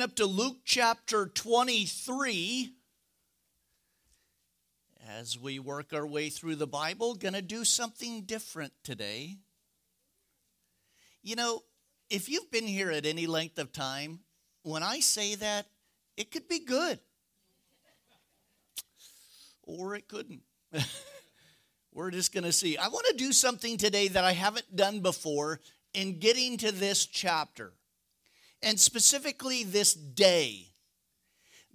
up to Luke chapter 23 as we work our way through the Bible. Going to do something different today. You know, if you've been here at any length of time, when I say that, it could be good. Or it couldn't. We're just going to see. I want to do something today that I haven't done before in getting to this chapter and specifically this day.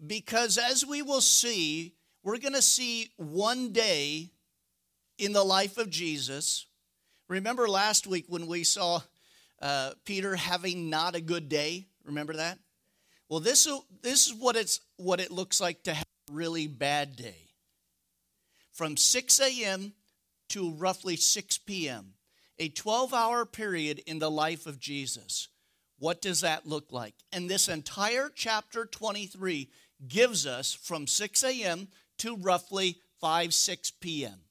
Because as we will see, we're going to see one day in the life of Jesus. Remember last week when we saw uh, Peter having not a good day? Remember that? Well, this, this is what, it's, what it looks like to have a really bad day. From 6 a.m. to roughly 6 p.m., a 12 hour period in the life of Jesus. What does that look like? And this entire chapter 23 gives us from 6 a.m. to roughly 5, 6 p.m.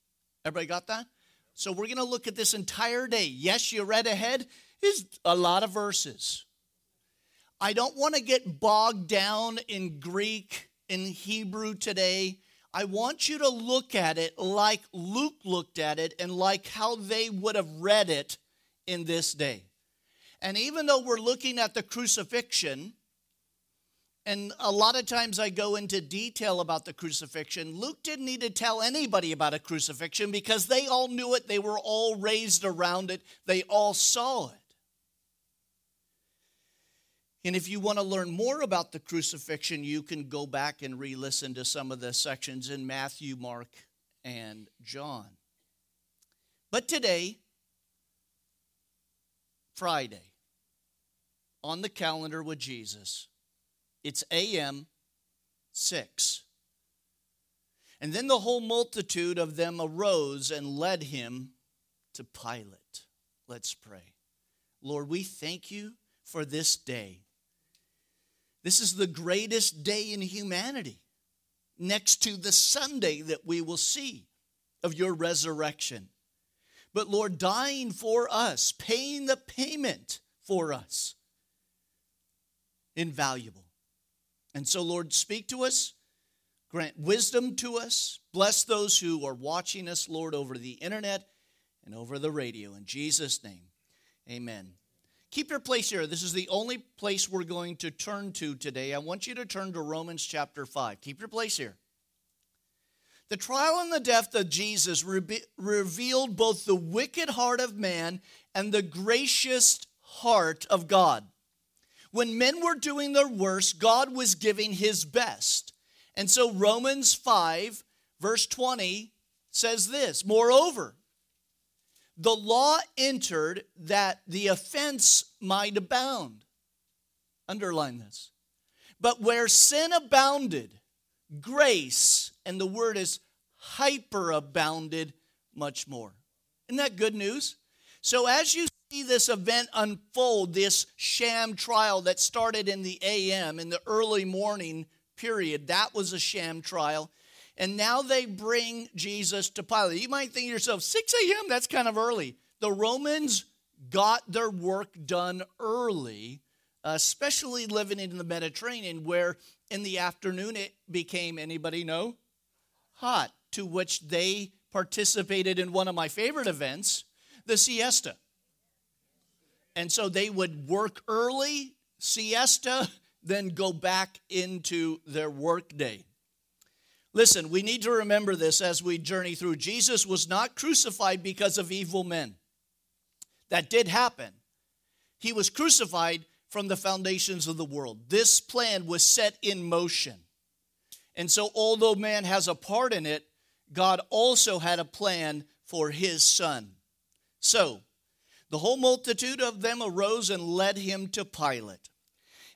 Everybody got that? So we're going to look at this entire day. Yes, you read ahead, is a lot of verses. I don't want to get bogged down in Greek, in Hebrew today. I want you to look at it like Luke looked at it and like how they would have read it in this day. And even though we're looking at the crucifixion, and a lot of times I go into detail about the crucifixion, Luke didn't need to tell anybody about a crucifixion because they all knew it. They were all raised around it, they all saw it. And if you want to learn more about the crucifixion, you can go back and re listen to some of the sections in Matthew, Mark, and John. But today, Friday, on the calendar with Jesus. It's AM 6. And then the whole multitude of them arose and led him to Pilate. Let's pray. Lord, we thank you for this day. This is the greatest day in humanity, next to the Sunday that we will see of your resurrection. But Lord, dying for us, paying the payment for us invaluable. And so, Lord, speak to us, grant wisdom to us, bless those who are watching us, Lord, over the internet and over the radio. In Jesus' name, amen. Keep your place here. This is the only place we're going to turn to today. I want you to turn to Romans chapter 5. Keep your place here. The trial and the death of Jesus re- revealed both the wicked heart of man and the gracious heart of God. When men were doing their worst, God was giving his best. And so Romans 5, verse 20 says this Moreover, the law entered that the offense might abound. Underline this. But where sin abounded, grace, and the word is hyperabounded much more. Isn't that good news? So as you see this event unfold, this sham trial that started in the AM, in the early morning period. That was a sham trial. And now they bring Jesus to Pilate. You might think to yourself, 6 a.m., that's kind of early. The Romans got their work done early, especially living in the Mediterranean, where in the afternoon it became, anybody know? Hot, to which they participated in one of my favorite events, the siesta. And so they would work early, siesta, then go back into their workday. Listen, we need to remember this as we journey through. Jesus was not crucified because of evil men. That did happen. He was crucified from the foundations of the world. This plan was set in motion. And so, although man has a part in it, God also had a plan for his son. So, the whole multitude of them arose and led him to Pilate.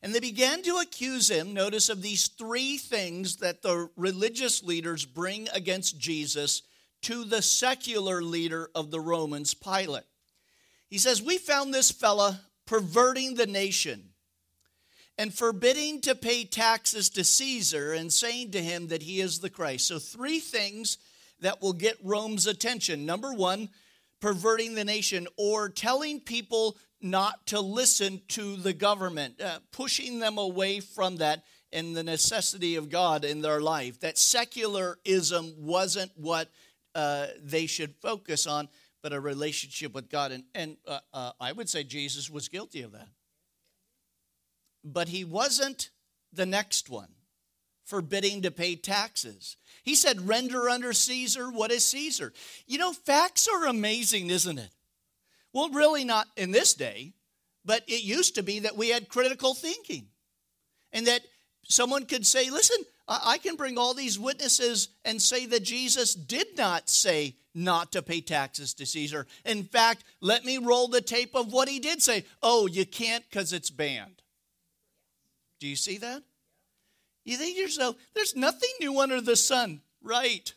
And they began to accuse him, notice, of these three things that the religious leaders bring against Jesus to the secular leader of the Romans, Pilate. He says, We found this fella perverting the nation and forbidding to pay taxes to Caesar and saying to him that he is the Christ. So, three things that will get Rome's attention. Number one, perverting the nation or telling people not to listen to the government, uh, pushing them away from that and the necessity of God in their life. That secularism wasn't what uh, they should focus on, but a relationship with God. And, and uh, uh, I would say Jesus was guilty of that. But he wasn't the next one, forbidding to pay taxes. He said, Render under Caesar what is Caesar. You know, facts are amazing, isn't it? Well, really not in this day, but it used to be that we had critical thinking and that someone could say, Listen, I can bring all these witnesses and say that Jesus did not say not to pay taxes to Caesar. In fact, let me roll the tape of what he did say. Oh, you can't because it's banned. Do you see that? You think to yourself, there's nothing new under the sun. Right.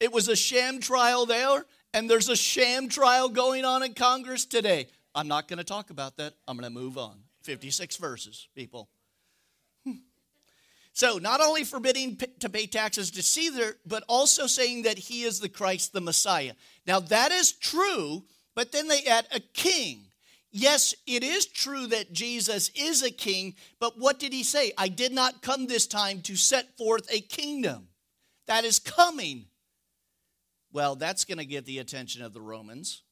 It was a sham trial there, and there's a sham trial going on in Congress today. I'm not going to talk about that. I'm going to move on. 56 verses, people. Hmm. So, not only forbidding to pay taxes to Caesar, but also saying that he is the Christ, the Messiah. Now, that is true, but then they add a king. Yes, it is true that Jesus is a king, but what did he say? I did not come this time to set forth a kingdom that is coming. Well, that's going to get the attention of the Romans.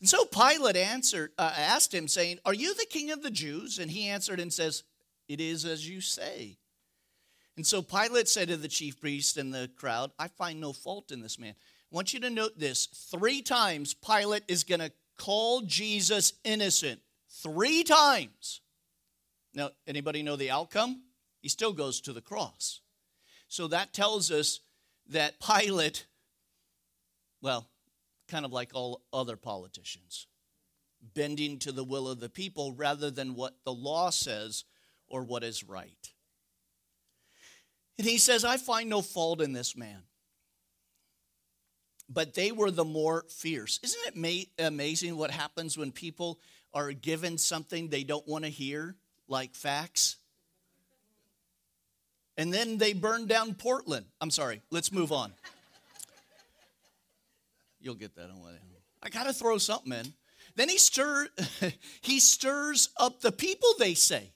And so Pilate answered, uh, asked him, saying, Are you the king of the Jews? And he answered and says, It is as you say. And so Pilate said to the chief priest and the crowd, I find no fault in this man. I want you to note this. Three times Pilate is going to called Jesus innocent three times. Now, anybody know the outcome? He still goes to the cross. So that tells us that Pilate, well, kind of like all other politicians, bending to the will of the people rather than what the law says or what is right. And he says, I find no fault in this man but they were the more fierce. Isn't it ma- amazing what happens when people are given something they don't want to hear, like facts? And then they burn down Portland. I'm sorry, let's move on. You'll get that on I got to throw something in. Then he stir he stirs up the people, they say,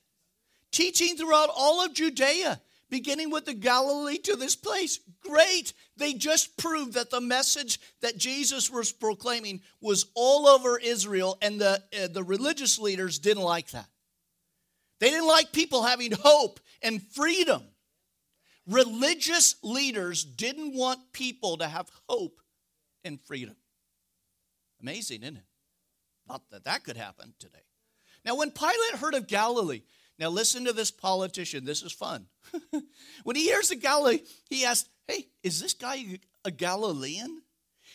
teaching throughout all of Judea beginning with the Galilee to this place. Great. They just proved that the message that Jesus was proclaiming was all over Israel, and the, uh, the religious leaders didn't like that. They didn't like people having hope and freedom. Religious leaders didn't want people to have hope and freedom. Amazing, isn't it? Not that that could happen today. Now, when Pilate heard of Galilee, now, listen to this politician. This is fun. when he hears the Galilee, he asks, Hey, is this guy a Galilean?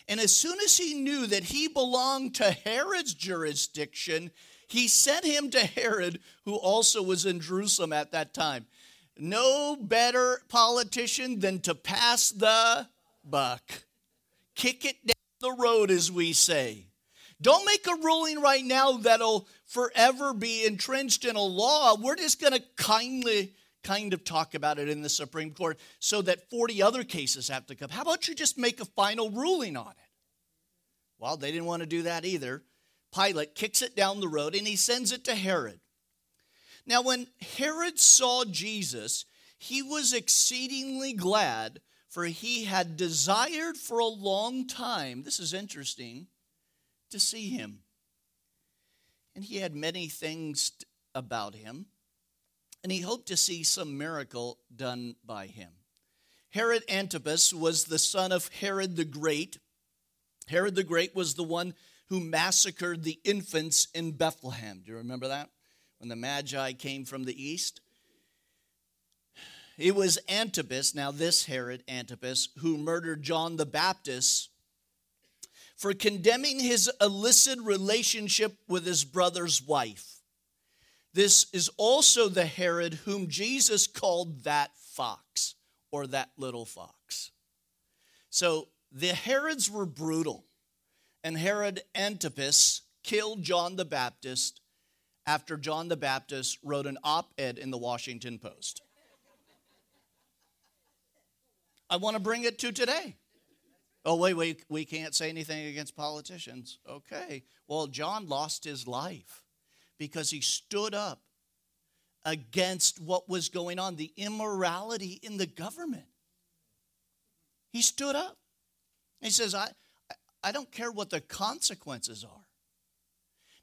And as soon as he knew that he belonged to Herod's jurisdiction, he sent him to Herod, who also was in Jerusalem at that time. No better politician than to pass the buck, kick it down the road, as we say. Don't make a ruling right now that'll forever be entrenched in a law. We're just going to kindly kind of talk about it in the Supreme Court so that 40 other cases have to come. How about you just make a final ruling on it? Well, they didn't want to do that either. Pilate kicks it down the road and he sends it to Herod. Now, when Herod saw Jesus, he was exceedingly glad, for he had desired for a long time, this is interesting, to see him. And he had many things about him, and he hoped to see some miracle done by him. Herod Antipas was the son of Herod the Great. Herod the Great was the one who massacred the infants in Bethlehem. Do you remember that? When the Magi came from the east? It was Antipas, now this Herod Antipas, who murdered John the Baptist for condemning his illicit relationship with his brother's wife. This is also the Herod whom Jesus called that fox or that little fox. So the Herods were brutal, and Herod Antipas killed John the Baptist after John the Baptist wrote an op ed in the Washington Post. I want to bring it to today. Oh, wait, wait, we can't say anything against politicians. Okay. Well, John lost his life because he stood up against what was going on, the immorality in the government. He stood up. He says, I, I don't care what the consequences are.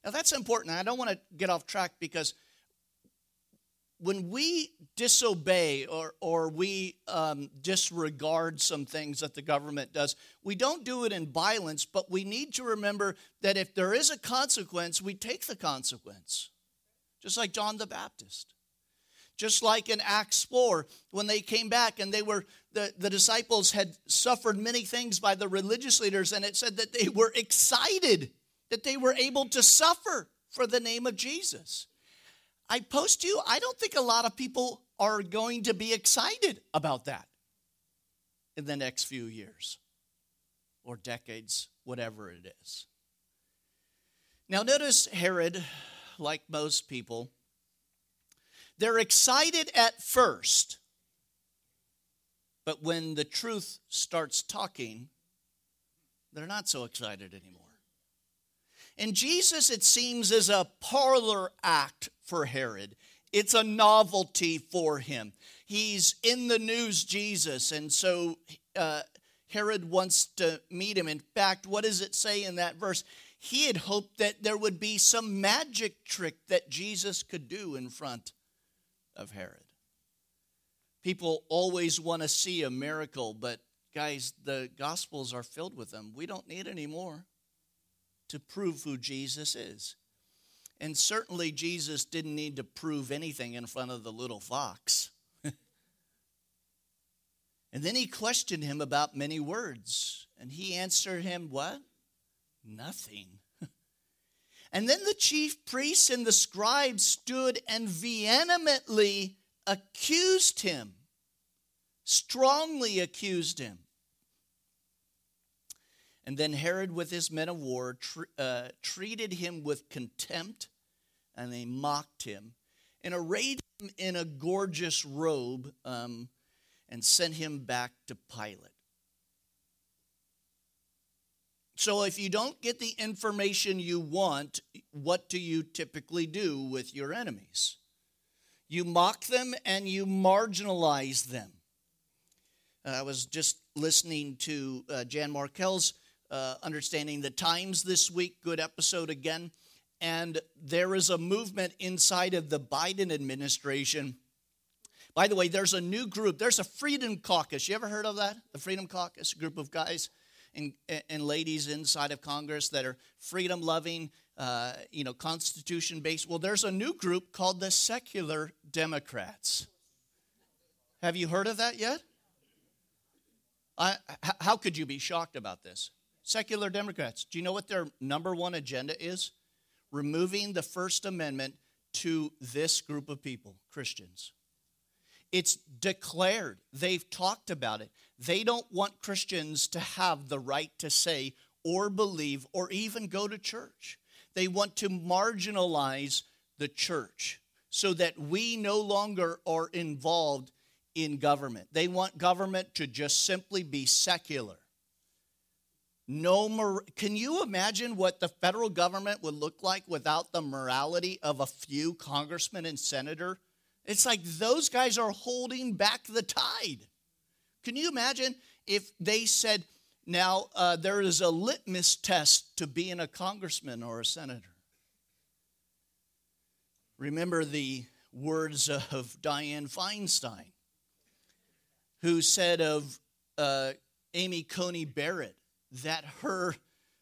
Now, that's important. I don't want to get off track because when we disobey or, or we um, disregard some things that the government does, we don't do it in violence, but we need to remember that if there is a consequence, we take the consequence. Just like John the Baptist. Just like in Acts 4, when they came back and they were, the, the disciples had suffered many things by the religious leaders, and it said that they were excited that they were able to suffer for the name of Jesus. I post you, I don't think a lot of people are going to be excited about that in the next few years or decades, whatever it is. Now, notice Herod, like most people, they're excited at first, but when the truth starts talking, they're not so excited anymore. And Jesus, it seems, is a parlor act for Herod. It's a novelty for him. He's in the news, Jesus, and so uh, Herod wants to meet him. In fact, what does it say in that verse? He had hoped that there would be some magic trick that Jesus could do in front of Herod. People always want to see a miracle, but guys, the Gospels are filled with them. We don't need any more to prove who Jesus is. And certainly, Jesus didn't need to prove anything in front of the little fox. and then he questioned him about many words. And he answered him, What? Nothing. and then the chief priests and the scribes stood and vehemently accused him, strongly accused him. And then Herod, with his men of war, tr- uh, treated him with contempt, and they mocked him, and arrayed him in a gorgeous robe, um, and sent him back to Pilate. So, if you don't get the information you want, what do you typically do with your enemies? You mock them and you marginalize them. I was just listening to uh, Jan Markell's uh, Understanding the Times this week. Good episode again. And there is a movement inside of the Biden administration. By the way, there's a new group. There's a Freedom Caucus. You ever heard of that? The Freedom Caucus, a group of guys and, and ladies inside of Congress that are freedom loving, uh, you know, constitution based. Well, there's a new group called the Secular Democrats. Have you heard of that yet? I, how could you be shocked about this? Secular Democrats, do you know what their number one agenda is? Removing the First Amendment to this group of people, Christians. It's declared. They've talked about it. They don't want Christians to have the right to say or believe or even go to church. They want to marginalize the church so that we no longer are involved in government. They want government to just simply be secular. No, mor- can you imagine what the federal government would look like without the morality of a few congressmen and senator? It's like those guys are holding back the tide. Can you imagine if they said, now uh, there is a litmus test to being a congressman or a senator? Remember the words of Dianne Feinstein, who said of uh, Amy Coney Barrett, that her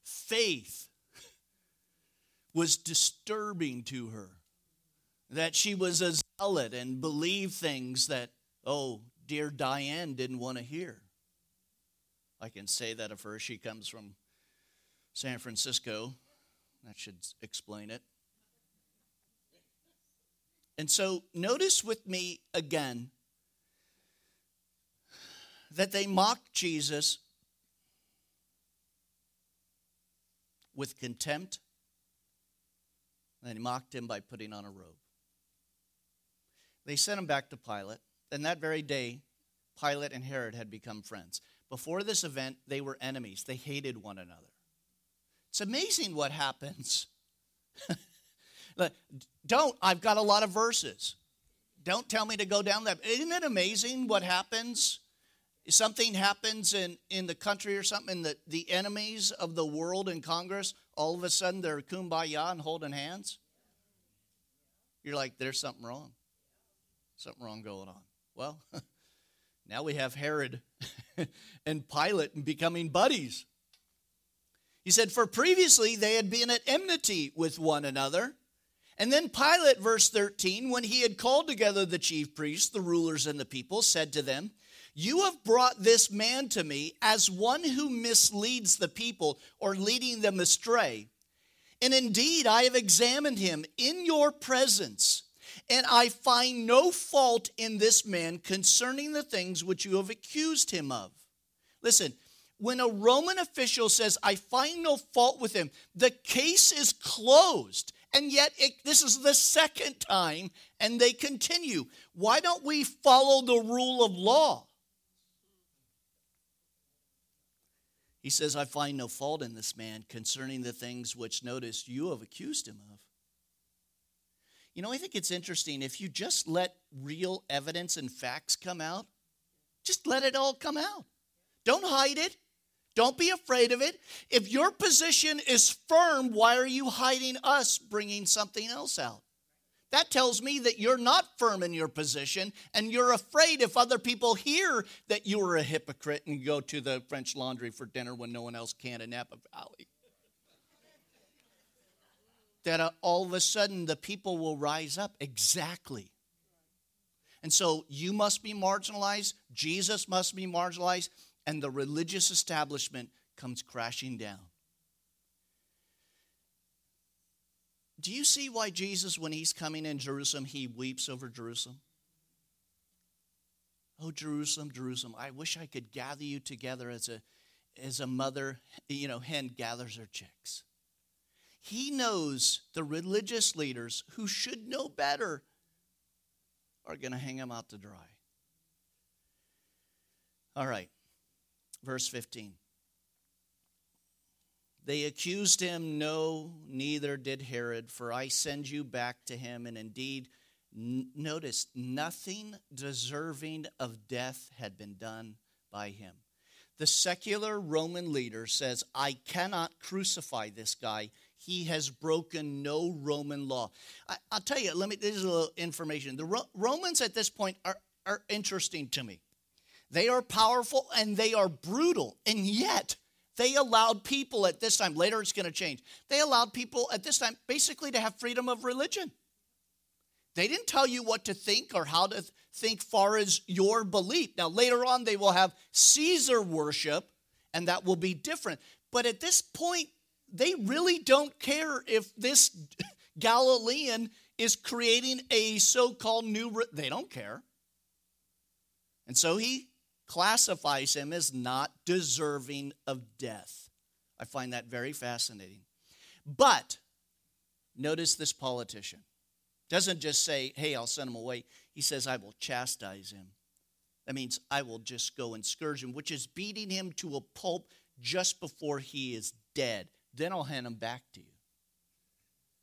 faith was disturbing to her, that she was a zealot and believed things that, oh, dear Dianne didn't want to hear. I can say that of her. She comes from San Francisco. That should explain it. And so notice with me again that they mocked Jesus with contempt, and he mocked him by putting on a robe. They sent him back to Pilate, and that very day, Pilate and Herod had become friends. Before this event, they were enemies, they hated one another. It's amazing what happens. Don't, I've got a lot of verses. Don't tell me to go down that. Isn't it amazing what happens? Something happens in, in the country or something, the, the enemies of the world in Congress, all of a sudden they're kumbaya and holding hands. You're like, there's something wrong. Something wrong going on. Well, now we have Herod and Pilate becoming buddies. He said, For previously they had been at enmity with one another. And then Pilate, verse 13, when he had called together the chief priests, the rulers, and the people, said to them, You have brought this man to me as one who misleads the people or leading them astray. And indeed, I have examined him in your presence, and I find no fault in this man concerning the things which you have accused him of. Listen, when a Roman official says, I find no fault with him, the case is closed. And yet, it, this is the second time, and they continue. Why don't we follow the rule of law? He says, I find no fault in this man concerning the things which, notice, you have accused him of. You know, I think it's interesting if you just let real evidence and facts come out, just let it all come out. Don't hide it. Don't be afraid of it. If your position is firm, why are you hiding us bringing something else out? That tells me that you're not firm in your position and you're afraid if other people hear that you are a hypocrite and go to the French laundry for dinner when no one else can in Napa Valley. That uh, all of a sudden the people will rise up. Exactly. And so you must be marginalized, Jesus must be marginalized, and the religious establishment comes crashing down. Do you see why Jesus, when he's coming in Jerusalem, he weeps over Jerusalem? Oh, Jerusalem, Jerusalem, I wish I could gather you together as a, as a mother, you know, hen gathers her chicks. He knows the religious leaders who should know better are going to hang him out to dry. All right. Verse 15. They accused him, No, neither did Herod, for I send you back to him. And indeed, n- notice, nothing deserving of death had been done by him. The secular Roman leader says, I cannot crucify this guy. He has broken no Roman law. I, will tell you, let me, this is a little information. The Ro- Romans at this point are, are interesting to me. They are powerful and they are brutal. And yet, they allowed people at this time, later it's going to change, they allowed people at this time basically to have freedom of religion. They didn't tell you what to think or how to think far as your belief. Now, later on, they will have Caesar worship, and that will be different. But at this point, they really don't care if this Galilean is creating a so called new, they don't care. And so he classifies him as not deserving of death. I find that very fascinating. But notice this politician doesn't just say, Hey, I'll send him away. He says, I will chastise him. That means I will just go and scourge him, which is beating him to a pulp just before he is dead. Then I'll hand him back to you.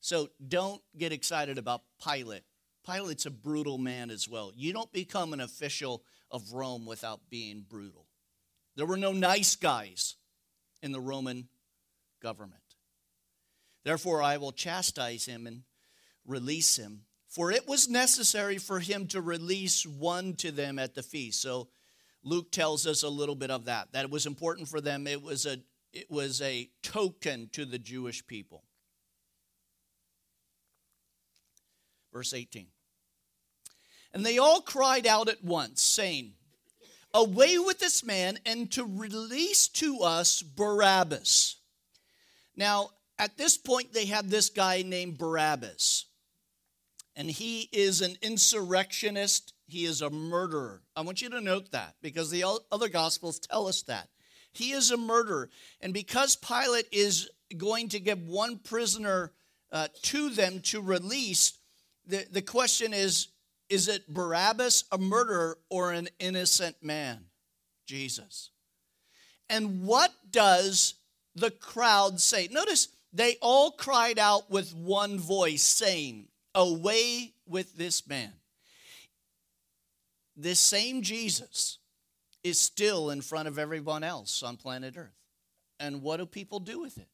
So don't get excited about Pilate. Pilate's a brutal man as well. You don't become an official of Rome without being brutal. There were no nice guys in the Roman government. Therefore, I will chastise him and release him. For it was necessary for him to release one to them at the feast. So Luke tells us a little bit of that. That it was important for them. It was a it was a token to the Jewish people. Verse 18. And they all cried out at once, saying, Away with this man, and to release to us Barabbas. Now, at this point, they have this guy named Barabbas. And he is an insurrectionist, he is a murderer. I want you to note that because the other gospels tell us that. He is a murderer. And because Pilate is going to give one prisoner uh, to them to release, the, the question is is it Barabbas, a murderer, or an innocent man? Jesus. And what does the crowd say? Notice they all cried out with one voice, saying, Away with this man. This same Jesus is still in front of everyone else on planet Earth. And what do people do with it?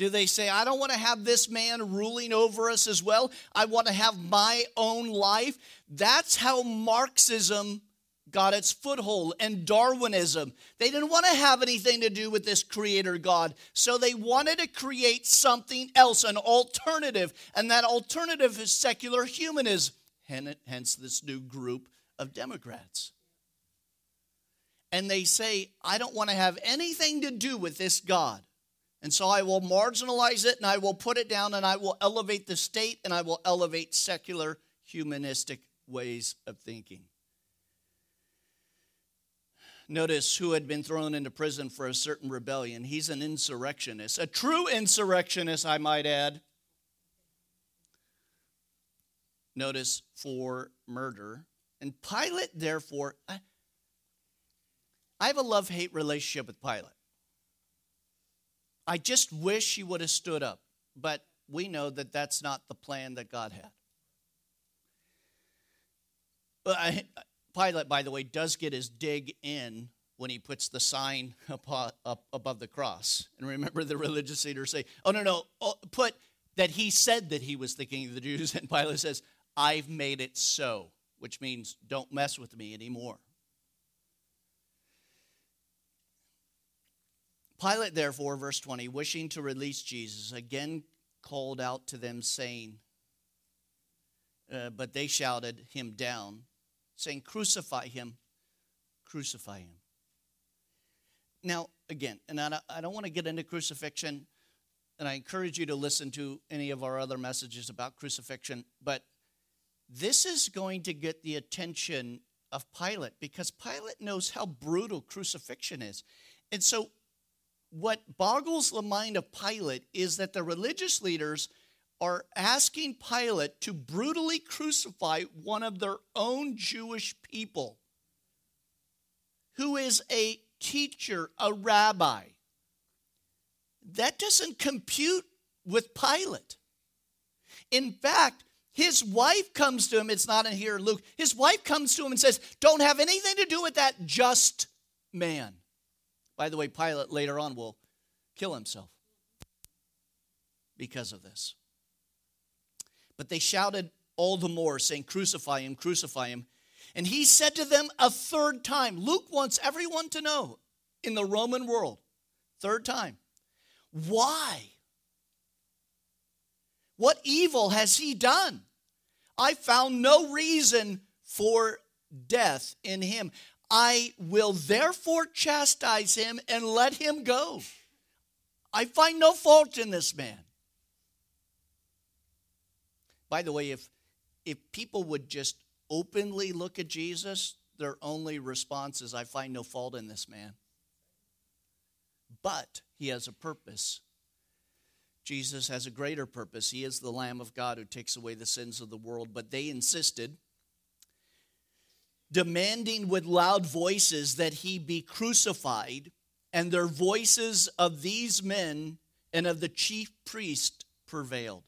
Do they say, I don't want to have this man ruling over us as well? I want to have my own life? That's how Marxism got its foothold and Darwinism. They didn't want to have anything to do with this creator God. So they wanted to create something else, an alternative. And that alternative is secular humanism. Hence, this new group of Democrats. And they say, I don't want to have anything to do with this God. And so I will marginalize it and I will put it down and I will elevate the state and I will elevate secular humanistic ways of thinking. Notice who had been thrown into prison for a certain rebellion. He's an insurrectionist, a true insurrectionist, I might add. Notice for murder. And Pilate, therefore, I, I have a love hate relationship with Pilate. I just wish he would have stood up, but we know that that's not the plan that God had. But Pilate, by the way, does get his dig in when he puts the sign up, up above the cross. And remember, the religious leaders say, "Oh no, no, oh, put that he said that he was the king of the Jews." And Pilate says, "I've made it so," which means don't mess with me anymore. Pilate, therefore, verse 20, wishing to release Jesus, again called out to them, saying, uh, But they shouted him down, saying, Crucify him, crucify him. Now, again, and I, I don't want to get into crucifixion, and I encourage you to listen to any of our other messages about crucifixion, but this is going to get the attention of Pilate because Pilate knows how brutal crucifixion is. And so what boggles the mind of Pilate is that the religious leaders are asking Pilate to brutally crucify one of their own Jewish people who is a teacher, a rabbi. That doesn't compute with Pilate. In fact, his wife comes to him, it's not in here, Luke. His wife comes to him and says, Don't have anything to do with that just man. By the way, Pilate later on will kill himself because of this. But they shouted all the more, saying, Crucify him, crucify him. And he said to them a third time, Luke wants everyone to know in the Roman world, third time, why? What evil has he done? I found no reason for death in him. I will therefore chastise him and let him go. I find no fault in this man. By the way, if, if people would just openly look at Jesus, their only response is, I find no fault in this man. But he has a purpose. Jesus has a greater purpose. He is the Lamb of God who takes away the sins of the world. But they insisted demanding with loud voices that he be crucified, and their voices of these men and of the chief priest prevailed.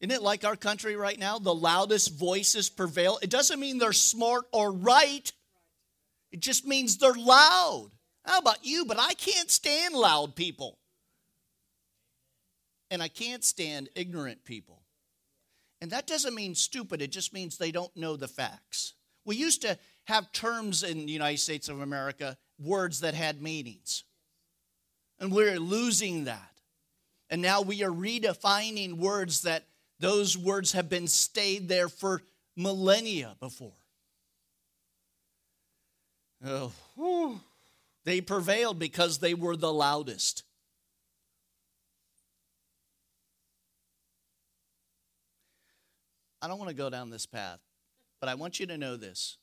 Isn't it like our country right now? The loudest voices prevail. It doesn't mean they're smart or right, it just means they're loud. How about you? But I can't stand loud people. And I can't stand ignorant people. And that doesn't mean stupid, it just means they don't know the facts. We used to have terms in the United States of America, words that had meanings. And we're losing that. And now we are redefining words that those words have been stayed there for millennia before. Oh, whew. they prevailed because they were the loudest. I don't want to go down this path. But I want you to know this.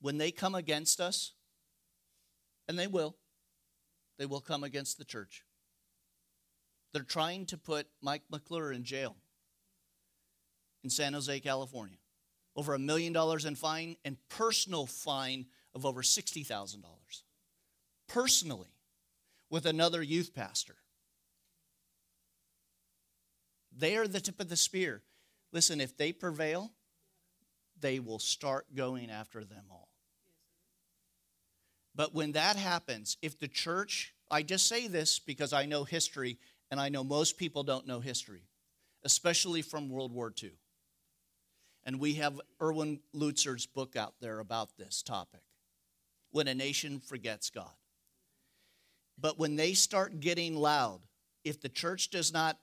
When they come against us, and they will, they will come against the church. They're trying to put Mike McClure in jail in San Jose, California. Over a million dollars in fine and personal fine of over $60,000 personally with another youth pastor. They are the tip of the spear. Listen, if they prevail, they will start going after them all. But when that happens, if the church, I just say this because I know history, and I know most people don't know history, especially from World War II. And we have Erwin Lutzer's book out there about this topic when a nation forgets God. But when they start getting loud, if the church does not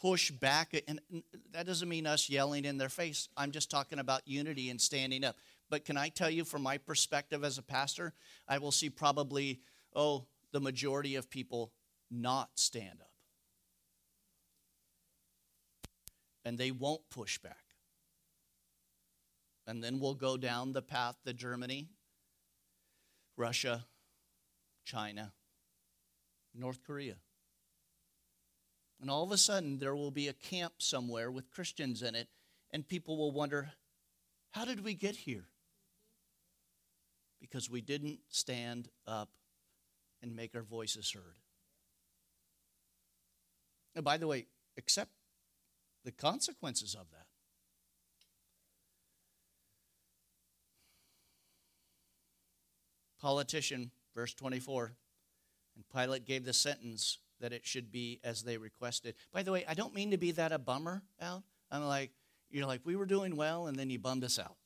push back, and that doesn't mean us yelling in their face, I'm just talking about unity and standing up. But can I tell you, from my perspective as a pastor, I will see probably, oh, the majority of people not stand up. And they won't push back. And then we'll go down the path to Germany, Russia, China, North Korea. And all of a sudden, there will be a camp somewhere with Christians in it, and people will wonder, how did we get here? because we didn't stand up and make our voices heard. And by the way, accept the consequences of that. Politician, verse 24, and Pilate gave the sentence that it should be as they requested. By the way, I don't mean to be that a bummer out. I'm like, you're like, we were doing well, and then you bummed us out.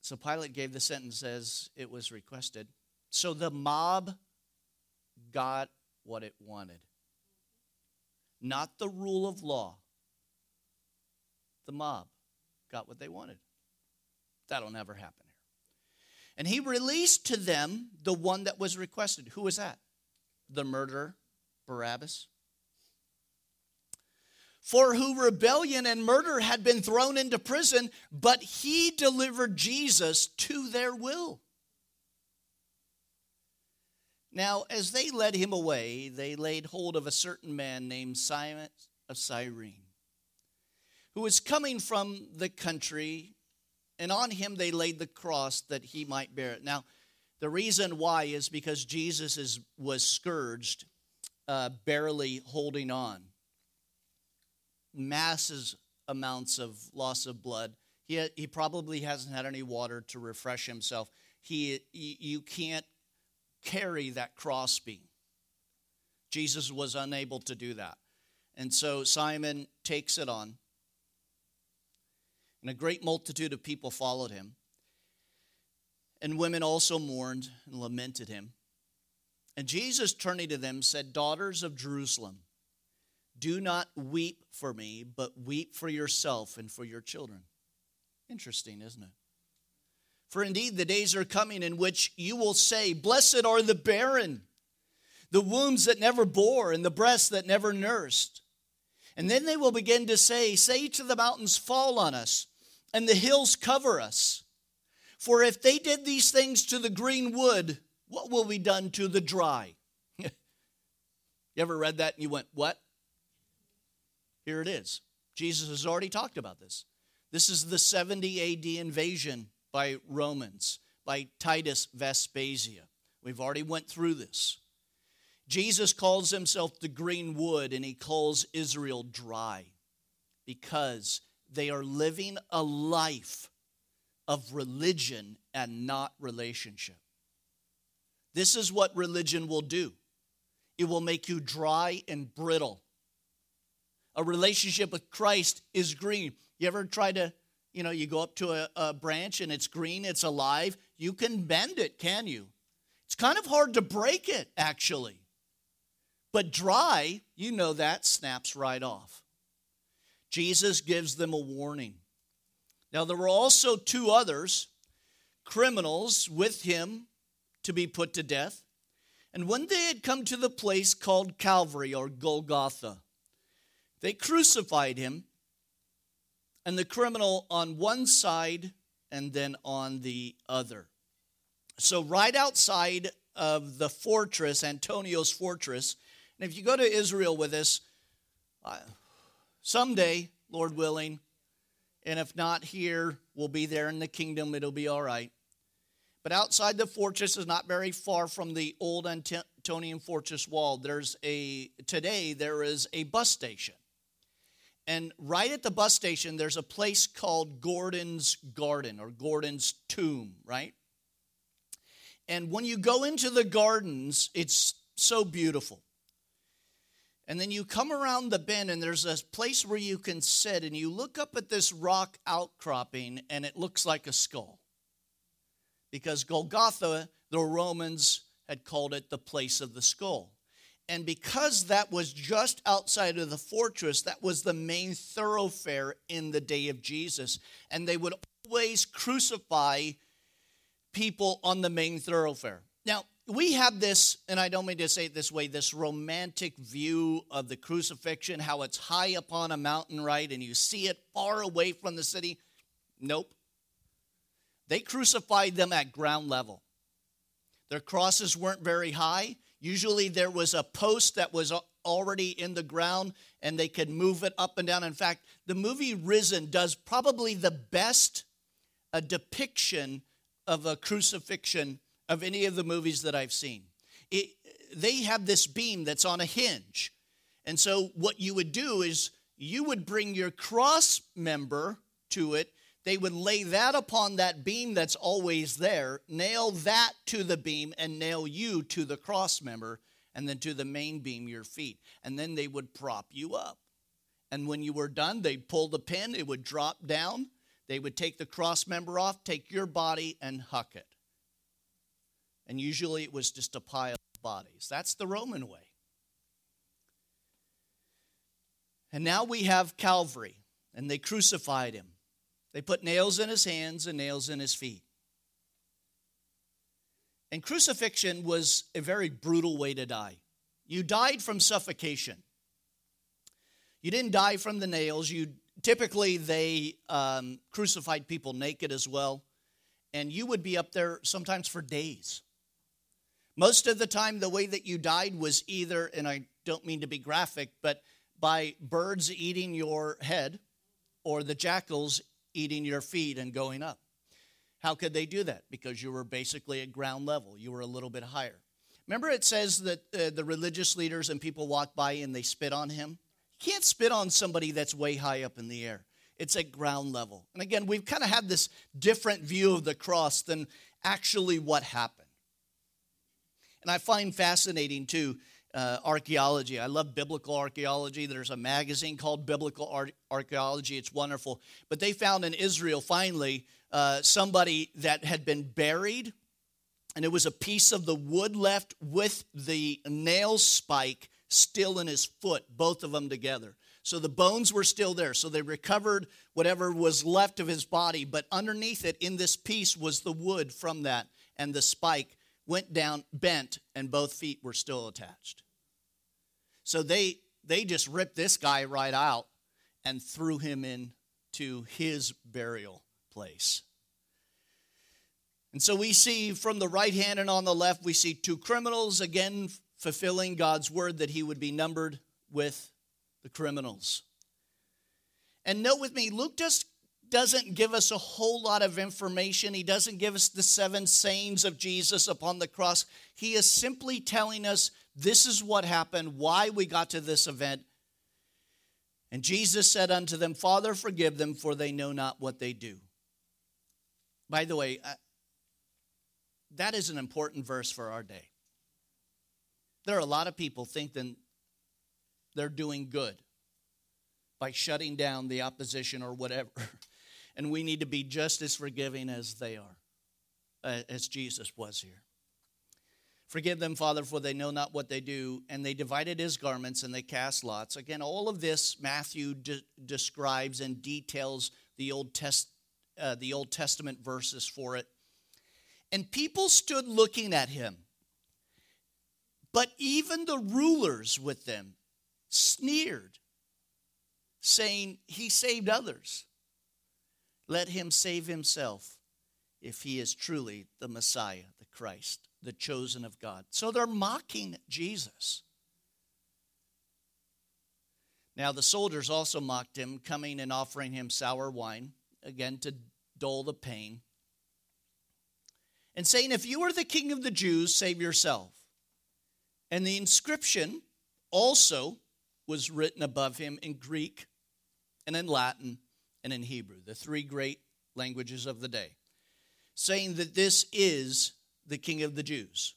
So Pilate gave the sentence as it was requested. So the mob got what it wanted. Not the rule of law. The mob got what they wanted. That'll never happen. And he released to them the one that was requested. Who was that? The murderer, Barabbas for who rebellion and murder had been thrown into prison, but he delivered Jesus to their will. Now, as they led him away, they laid hold of a certain man named Simon of Cyrene, who was coming from the country, and on him they laid the cross that he might bear it. Now, the reason why is because Jesus is, was scourged, uh, barely holding on masses amounts of loss of blood. He, he probably hasn't had any water to refresh himself. He, you can't carry that cross crossbeam. Jesus was unable to do that. And so Simon takes it on. And a great multitude of people followed him. And women also mourned and lamented him. And Jesus, turning to them, said, Daughters of Jerusalem, do not weep for me, but weep for yourself and for your children. Interesting, isn't it? For indeed, the days are coming in which you will say, Blessed are the barren, the wombs that never bore, and the breasts that never nursed. And then they will begin to say, Say to the mountains, Fall on us, and the hills cover us. For if they did these things to the green wood, what will be done to the dry? you ever read that and you went, What? Here it is. Jesus has already talked about this. This is the 70 AD invasion by Romans, by Titus Vespasian. We've already went through this. Jesus calls himself the green wood and he calls Israel dry because they are living a life of religion and not relationship. This is what religion will do it will make you dry and brittle a relationship with Christ is green. You ever try to, you know, you go up to a, a branch and it's green, it's alive. You can bend it, can you? It's kind of hard to break it, actually. But dry, you know that, snaps right off. Jesus gives them a warning. Now, there were also two others, criminals, with him to be put to death. And when they had come to the place called Calvary or Golgotha, they crucified him, and the criminal on one side and then on the other. So, right outside of the fortress, Antonia's fortress, and if you go to Israel with us, uh, someday, Lord willing, And if not here, we'll be there in the kingdom. It'll be all right. But outside the fortress is not very far from the old Antonian fortress wall. There's a, today, there is a bus station. And right at the bus station, there's a place called Gordon's Garden or Gordon's Tomb, right? And when you go into the gardens, it's so beautiful. And then you come around the bend, and there's a place where you can sit, and you look up at this rock outcropping, and it looks like a skull. Because Golgotha, the Romans had called it the place of the skull. And because that was just outside of the fortress, that was the main thoroughfare in the day of Jesus. And they would always crucify people on the main thoroughfare. Now, we have this, and I don't mean to say it this way, this romantic view of the crucifixion, how it's high up on a mountain, right? And you see it far away from the city. Nope. They crucified them at ground level. Their crosses weren't very high. Usually there was a post that was already in the ground and they could move it up and down. In fact, the movie Risen does probably the best a depiction of a crucifixion of any of the movies that I've seen. It, they have this beam that's on a hinge. And so what you would do is you would bring your cross member to it they would lay that upon that beam that's always there, nail that to the beam, and nail you to the cross member, and then to the main beam, your feet. And then they would prop you up. And when you were done, they'd pull the pin, it would drop down. They would take the cross member off, take your body, and huck it. And usually it was just a pile of bodies. That's the Roman way. And now we have Calvary, and they crucified him. They put nails in his hands and nails in his feet. And crucifixion was a very brutal way to die. You died from suffocation. You didn't die from the nails. You typically they um, crucified people naked as well, and you would be up there sometimes for days. Most of the time, the way that you died was either, and I don't mean to be graphic, but by birds eating your head or the jackals eating your feet and going up. How could they do that? Because you were basically at ground level, you were a little bit higher. Remember, it says that uh, the religious leaders and people walk by and they spit on him? You can't spit on somebody that's way high up in the air. It's at ground level. And again, we've kind of had this different view of the cross than actually what happened. And I find fascinating, too, uh, archaeology. I love biblical archaeology. There's a magazine called Biblical Ar- Archaeology. It's wonderful. But they found in Israel finally uh, somebody that had been buried, and it was a piece of the wood left with the nail spike still in his foot, both of them together. So the bones were still there. So they recovered whatever was left of his body, but underneath it, in this piece, was the wood from that and the spike went down, bent, and both feet were still attached. So they they just ripped this guy right out and threw him into his burial place. And so we see from the right hand and on the left, we see two criminals again fulfilling God's word that he would be numbered with the criminals. And note with me, Luke just doesn't give us a whole lot of information. He doesn't give us the seven sayings of Jesus upon the cross. He is simply telling us this is what happened, why we got to this event. And Jesus said unto them, Father, forgive them, for they know not what they do. By the way, uh, that is an important verse for our day. There are a lot of people thinking they're doing good by shutting down the opposition or whatever. and we need to be just as forgiving as they are, uh, as Jesus was here. Forgive them, Father, for they know not what they do. And they divided his garments and they cast lots. Again, all of this Matthew de- describes and details the Old, Test, uh, the Old Testament verses for it. And people stood looking at him. But even the rulers with them sneered, saying, He saved others. Let him save himself if he is truly the Messiah, the Christ, the chosen of God. So they're mocking Jesus. Now the soldiers also mocked him, coming and offering him sour wine, again to dull the pain, and saying, If you are the king of the Jews, save yourself. And the inscription also was written above him in Greek and in Latin and in Hebrew, the three great languages of the day, saying that this is the king of the Jews.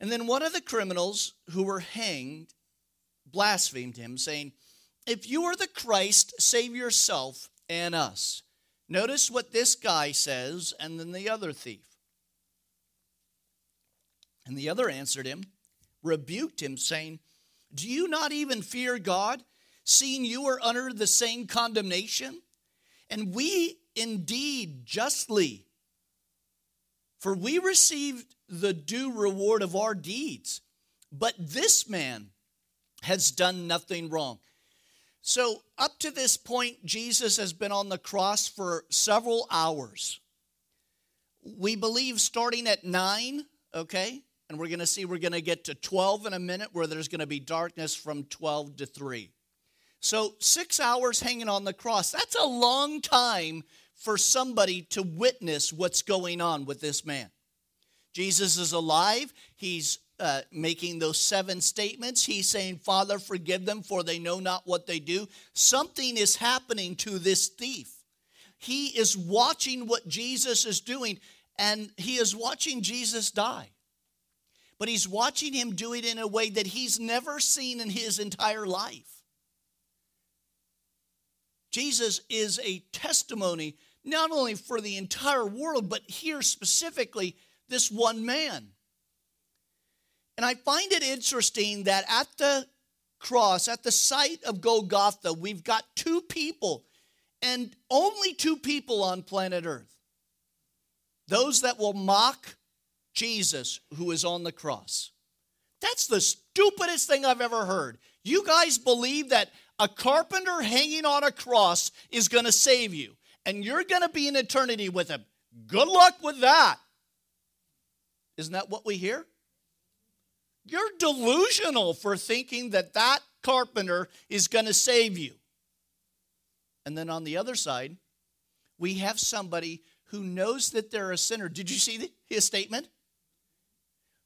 And then one of the criminals who were hanged blasphemed him, saying, If you are the Christ, save yourself and us. Notice what this guy says, and then the other thief. And the other answered him, rebuked him, saying, Do you not even fear God, seeing you are under the same condemnation? And we indeed justly, for we received the due reward of our deeds. But this man, has done nothing wrong. So, up to this point, Jesus has been on the cross for several hours. We believe starting at 9, okay? And we're to see we're to get to 12 in a minute where there's to be darkness from 12 to 3. So, six hours hanging on the cross, that's a long time for somebody to witness what's going on with this man. Jesus is alive. He's uh, making those seven statements. He's saying, Father, forgive them, for they know not what they do. Something is happening to this thief. He is watching what Jesus is doing, and he is watching Jesus die. But he's watching him do it in a way that he's never seen in his entire life. Jesus is a testimony not only for the entire world, but here specifically, this one man. And I find it interesting that at the cross, at the site of Golgotha, we've got two people, and only two people on planet Earth those that will mock Jesus who is on the cross. That's the stupidest thing I've ever heard. You guys believe that a carpenter hanging on a cross is going to save you, and you're going to be in eternity with him. Good luck with that. Isn't that what we hear? You're delusional for thinking that that carpenter is going to save you. And then on the other side, we have somebody who knows that they're a sinner. Did you see his statement?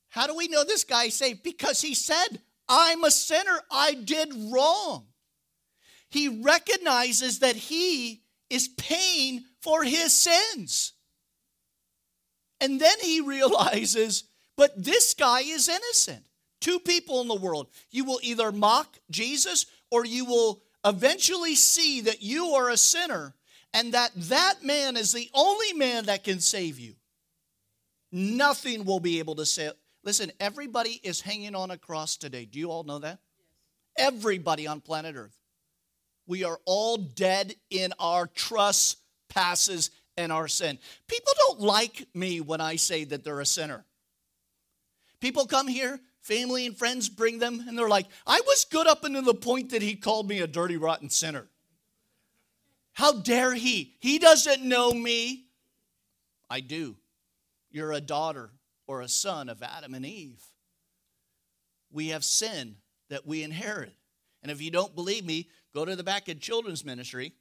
How do we know this guy saved? Because he said, I'm a sinner. I did wrong. He recognizes that he is paying for his sins. And then he realizes, but this guy is innocent. Two people in the world. You will either mock Jesus or you will eventually see that you are a sinner and that that man is the only man that can save you. Nothing will be able to save. Listen, everybody is hanging on a cross today. Do you all know that? Everybody on planet Earth. We are all dead in our trespasses and our sin. People don't like me when I say that they're a sinner. People come here, family and friends bring them, and they're like, I was good up until the point that he called me a dirty, rotten sinner. How dare he? He doesn't know me. I do. You're a daughter or a son of Adam and Eve. We have sin that we inherit. And if you don't believe me, go to the back of children's ministry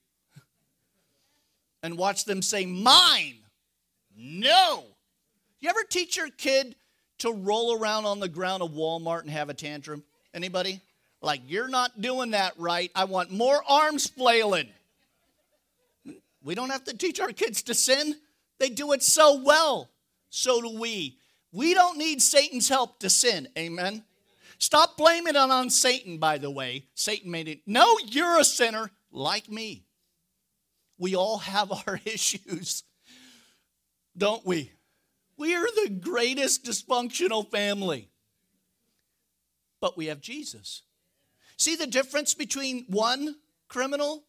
and watch them say, Mine. No. You ever teach your kid to roll around on the ground of Walmart and have a tantrum? Anybody? Like, you're not doing that right. I want more arms flailing. We don't have to teach our kids to sin, they do it so well. So do we. We don't need Satan's help to sin. Amen. Stop blaming it on Satan, by the way. Satan made it. No, you're a sinner like me. We all have our issues, don't we? We are the greatest dysfunctional family. But we have Jesus. See the difference between one criminal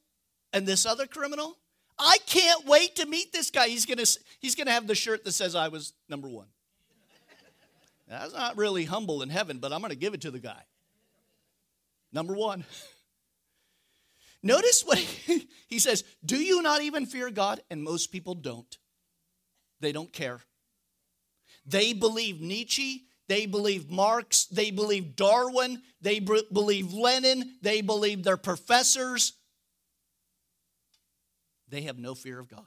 and this other criminal? I can't wait to meet this guy. He's gonna, he's gonna have the shirt that says I was number one. That's not really humble in heaven, but I'm gonna give it to the guy. Number one. Notice what he, he says Do you not even fear God? And most people don't. They don't care. They believe Nietzsche, they believe Marx, they believe Darwin, they b- believe Lenin, they believe their professors. They have no fear of God.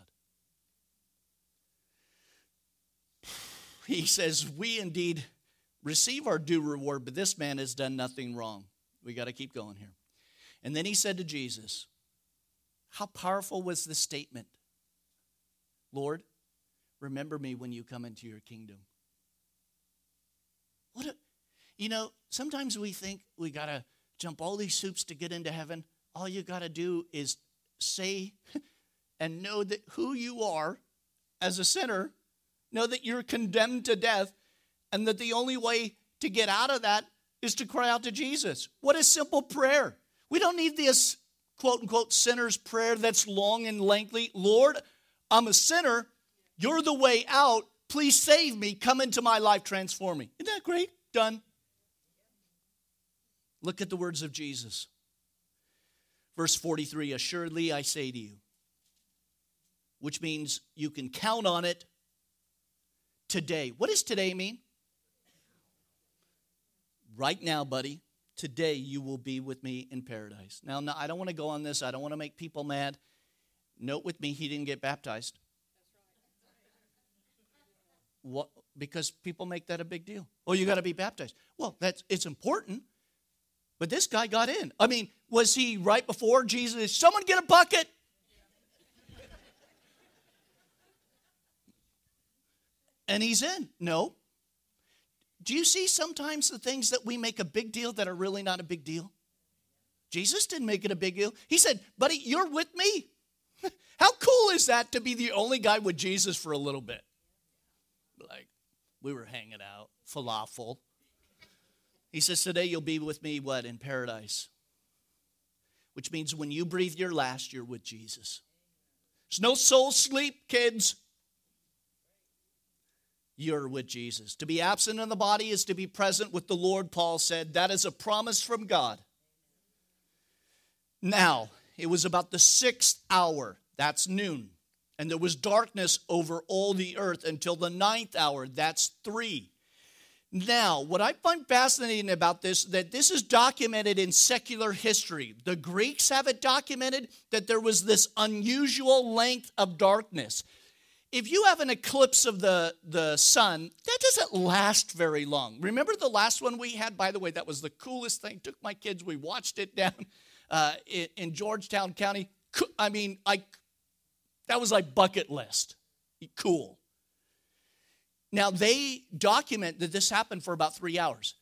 He says, We indeed receive our due reward, but this man has done nothing wrong. We got to keep going here. And then he said to Jesus, How powerful was this statement? Lord, remember me when you come into your kingdom. What a, you know, sometimes we think we got to jump all these hoops to get into heaven. All you got to do is say and know that who you are as a sinner, know that you're condemned to death, and that the only way to get out of that is to cry out to Jesus. What a simple prayer. We don't need this quote unquote sinner's prayer that's long and lengthy. Lord, I'm a sinner. You're the way out. Please save me. Come into my life, transform me. Isn't that great? Done. Look at the words of Jesus. Verse 43 Assuredly I say to you, which means you can count on it today. What does today mean? Right now, buddy, today you will be with me in paradise. Now, no, I don't want to go on this, I don't want to make people mad. Note with me, he didn't get baptized. What? Because people make that a big deal. Oh, you got to be baptized. Well, that's it's important. But this guy got in. I mean, was he right before Jesus? Someone get a bucket. and he's in. No. Do you see sometimes the things that we make a big deal that are really not a big deal? Jesus didn't make it a big deal. He said, Buddy, you're with me. How cool is that to be the only guy with Jesus for a little bit? Like, we were hanging out, falafel. He says, Today you'll be with me, what, in paradise? Which means when you breathe your last, you're with Jesus. There's no soul sleep, kids. You're with Jesus. To be absent in the body is to be present with the Lord, Paul said. That is a promise from God. Now, it was about the sixth hour, that's noon. And there was darkness over all the earth until the ninth hour, that's three. Now, what I find fascinating about this that this is documented in secular history. The Greeks have it documented that there was this unusual length of darkness. If you have an eclipse of the, the sun, that doesn't last very long. Remember the last one we had? By the way, that was the coolest thing. Took my kids, we watched it down uh, in, in Georgetown County. I mean, I that was like bucket list. Cool. Now they document that this happened for about three hours.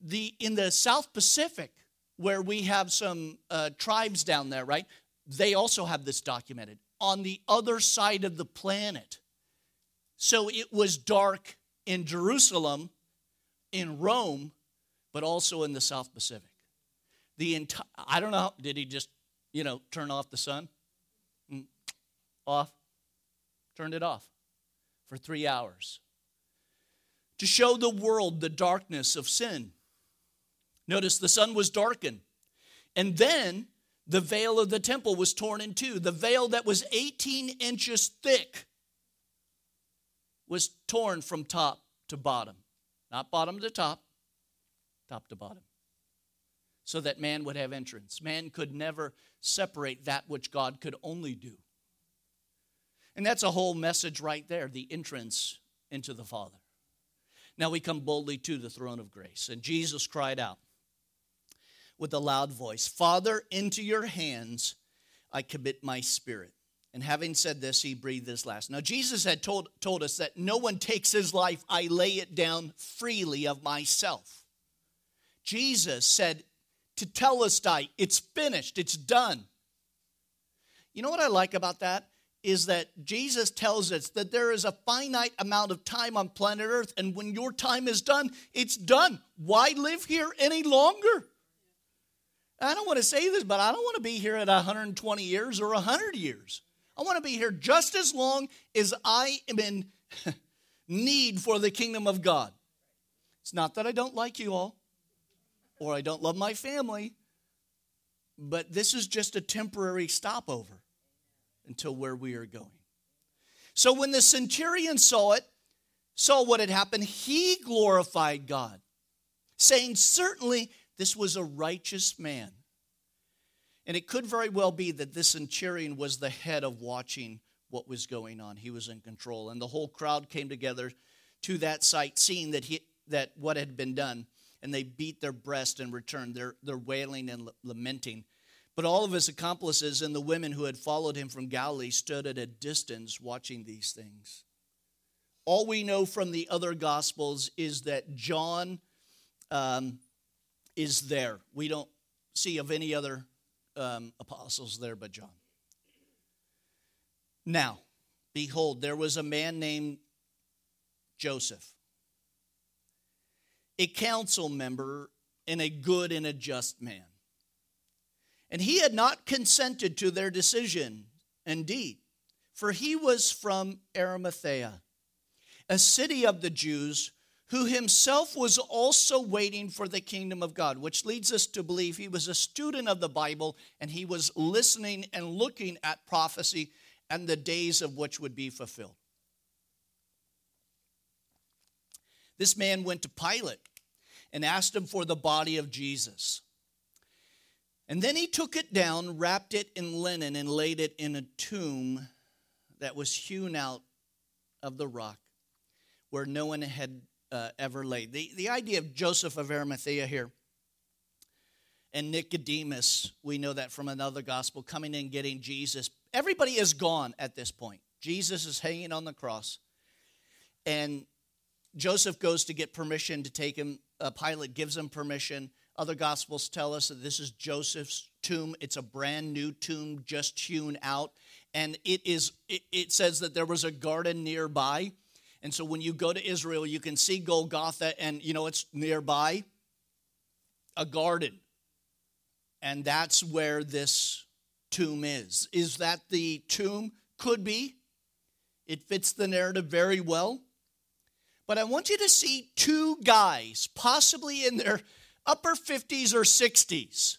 The in the South Pacific, where we have some uh, tribes down there, right? They also have this documented on the other side of the planet. So it was dark in Jerusalem, in Rome, but also in the South Pacific. The entire I don't know. Did he just you know turn off the sun? Mm, off. Turned it off for three hours to show the world the darkness of sin. Notice the sun was darkened. And then the veil of the temple was torn in two. The veil that was 18 inches thick was torn from top to bottom. Not bottom to top, top to bottom. So that man would have entrance. Man could never separate that which God could only do. And that's a whole message right there the entrance into the Father. Now we come boldly to the throne of grace. And Jesus cried out with a loud voice Father, into your hands I commit my spirit. And having said this, he breathed his last. Now, Jesus had told, told us that no one takes his life, I lay it down freely of myself. Jesus said to tell us, die, it's finished, it's done. You know what I like about that? is that Jesus tells us that there is a finite amount of time on planet Earth, and when your time is done, it's done. Why live here any longer? I don't want to say this, but I don't want to be here at 120 years or 100 years. I want to be here just as long as I am in need for the kingdom of God. It's not that I don't like you all or I don't love my family, but this is just a temporary stopover until where we are going. So when the centurion saw it, saw what had happened, he glorified God, saying, Certainly this was a righteous man. And it could very well be that this centurion was the head of watching what was going on. He was in control. And the whole crowd came together to that sight, seeing that, he, that what had been done. And they beat their breast in return. They're, they're wailing and lamenting. But all of his accomplices and the women who had followed him from Galilee stood at a distance watching these things. All we know from the other gospels is that John um, is there. We don't see of any other um, apostles there but John. Now, behold, there was a man named Joseph, a council member and a good and a just man. And he had not consented to their decision, indeed, for he was from Arimathea, a city of the Jews who himself was also waiting for the kingdom of God, which leads us to believe he was a student of the Bible and he was listening and looking at prophecy and the days of which would be fulfilled. This man went to Pilate and asked him for the body of Jesus. And then he took it down, wrapped it in linen, and laid it in a tomb that was hewn out of the rock where no one had uh, ever laid. The, the idea of Joseph of Arimathea here and Nicodemus, we know that from another gospel, coming in getting Jesus. Everybody is gone at this point. Jesus is hanging on the cross. And Joseph goes to get permission to take him. Uh, Pilate gives him permission. Other gospels tell us that this is Joseph's tomb. It's a brand new tomb just hewn out. And it is it, it says that there was a garden nearby and so when you go to Israel, you can see Golgotha, and you know it's nearby a garden. And that's where this tomb is. Is that the tomb? Could be. It fits the narrative very well. But I want you to see two guys, possibly in their upper 50s or 60s,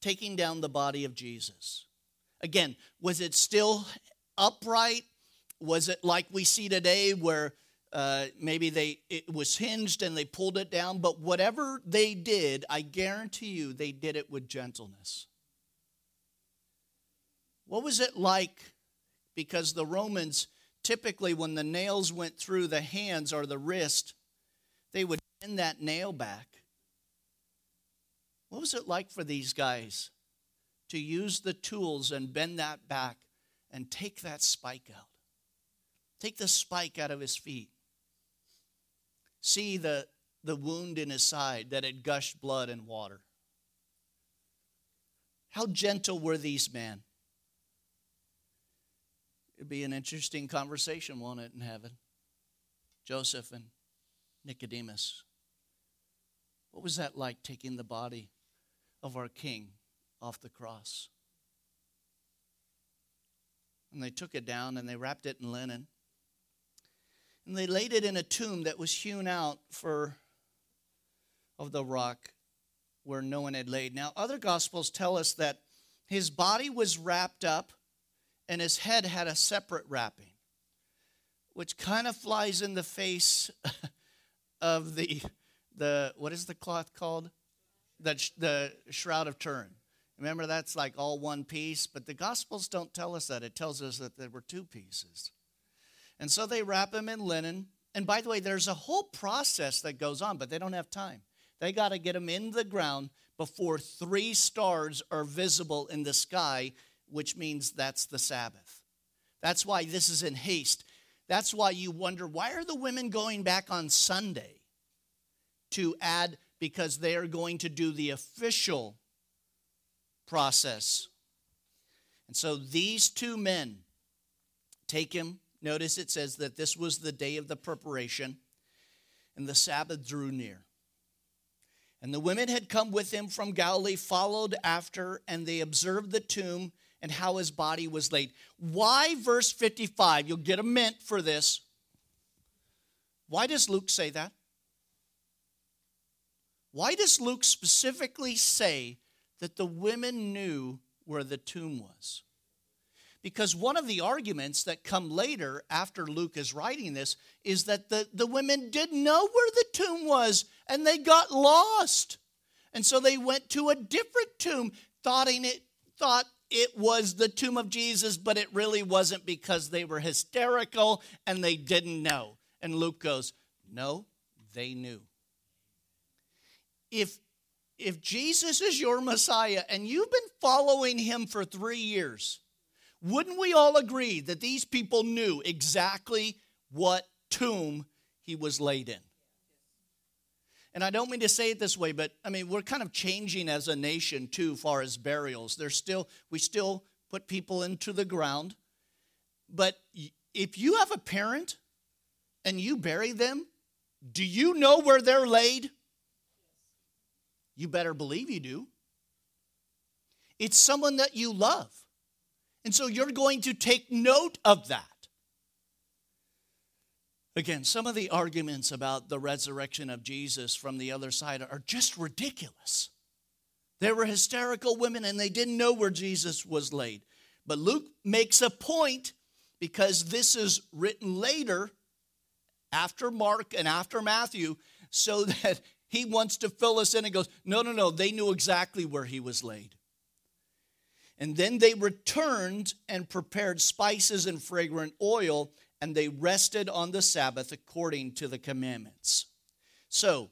taking down the body of Jesus. Again, was it still upright? Was it like we see today where uh, maybe they it was hinged and they pulled it down? But whatever they did, I guarantee you they did it with gentleness. What was it like? Because the Romans typically, when the nails went through the hands or the wrist, they would bend that nail back. What was it like for these guys to use the tools and bend that back and take that spike out? Take the spike out of his feet. See the, the wound in his side that had gushed blood and water. How gentle were these men? It'd be an interesting conversation, won't it, in heaven? Joseph and Nicodemus. What was that like taking the body of our king off the cross? And they took it down and they wrapped it in linen and they laid it in a tomb that was hewn out for of the rock where no one had laid. Now, other gospels tell us that his body was wrapped up and his head had a separate wrapping, which kind of flies in the face of the the what is the cloth called? The the shroud of Turin. Remember, that's like all one piece, but the Gospels don't tell us that. It tells us that there were two pieces. And so they wrap him in linen. And by the way, there's a whole process that goes on, but they don't have time. They got to get him in the ground before three stars are visible in the sky, which means that's the Sabbath. That's why this is in haste. That's why you wonder why are the women going back on Sunday to add because they are going to do the official process. And so these two men take him Notice it says that this was the day of the preparation, and the Sabbath drew near. And the women had come with him from Galilee, followed after, and they observed the tomb and how his body was laid. Why, verse 55? You'll get a mint for this. Why does Luke say that? Why does Luke specifically say that the women knew where the tomb was? Because one of the arguments that come later after Luke is writing this is that the, the women didn't know where the tomb was and they got lost. And so they went to a different tomb, it, thought it was the tomb of Jesus, but it really wasn't because they were hysterical and they didn't know. And Luke goes, No, they knew. If if Jesus is your Messiah and you've been following him for three years, wouldn't we all agree that these people knew exactly what tomb he was laid in? And I don't mean to say it this way, but I mean, we're kind of changing as a nation too, far as burials. There's still, we still put people into the ground. But if you have a parent and you bury them, do you know where they're laid? You better believe you do. It's someone that you love. And so you're going to take note of that. Again, some of the arguments about the resurrection of Jesus from the other side are just ridiculous. They were hysterical women and they didn't know where Jesus was laid. But Luke makes a point because this is written later after Mark and after Matthew so that he wants to fill us in and goes, No, no, no, they knew exactly where he was laid. And then they returned and prepared spices and fragrant oil, and they rested on the Sabbath according to the commandments. So,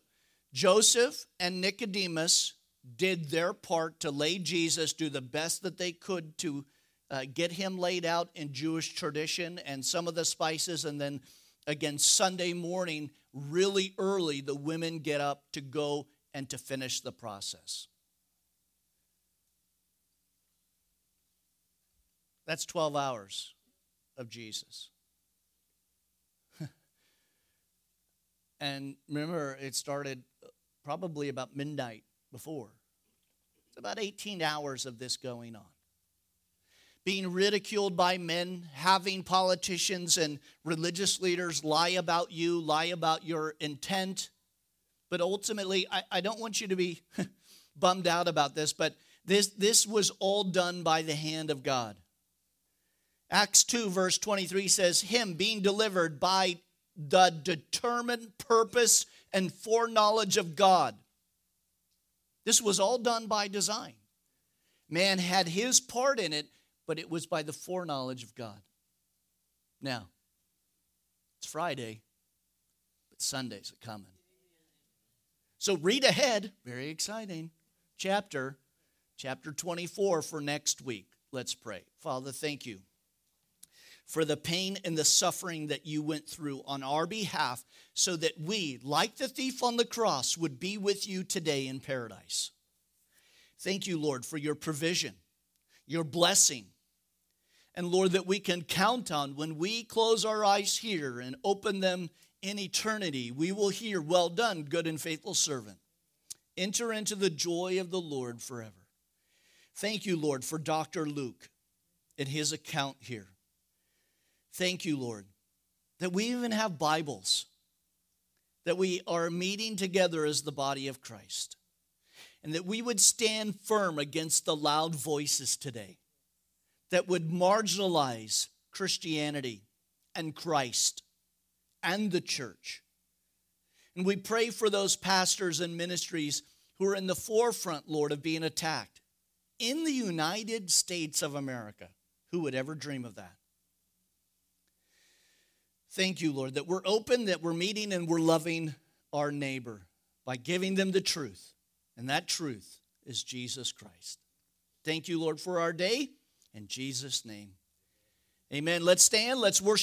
Joseph and Nicodemus did their part to lay Jesus, do the best that they could to uh, get him laid out in Jewish tradition and some of the spices, and then again, Sunday morning, really early, the women get up to go and to finish the process. That's 12 hours of Jesus. and remember, it started probably about midnight before. It's about 18 hours of this going on being ridiculed by men, having politicians and religious leaders lie about you, lie about your intent. But ultimately, I, I don't want you to be bummed out about this, but this, this was all done by the hand of God. Acts 2, verse 23 says, Him being delivered by the determined purpose and foreknowledge of God. This was all done by design. Man had his part in it, but it was by the foreknowledge of God. Now, it's Friday, but Sundays are coming. So read ahead, very exciting, chapter, chapter 24 for next week. Let's pray. Father, thank you for the pain and the suffering that you went through on our behalf so that we, like the thief on the cross, would be with you today in paradise. Thank you, Lord, for your provision, your blessing, and Lord, that we can count on when we close our eyes here and open them in eternity, we will hear, Well done, good and faithful servant. Enter into the joy of the Lord forever. Thank you, Lord, for Dr. Luke and his account here. Thank you, Lord, that we even have Bibles, that we are meeting together as the body of Christ, and that we would stand firm against the loud voices today that would marginalize Christianity and Christ and the church. And we pray for those pastors and ministries who are in the forefront, Lord, of being attacked in the United States of America. Who would ever dream of that? Thank you, Lord, that we're open, that we're meeting, and we're loving our neighbor by giving them the truth. And that truth is Jesus Christ. Thank you, Lord, for our day. In Jesus' name. Amen. Let's stand. Let's worship.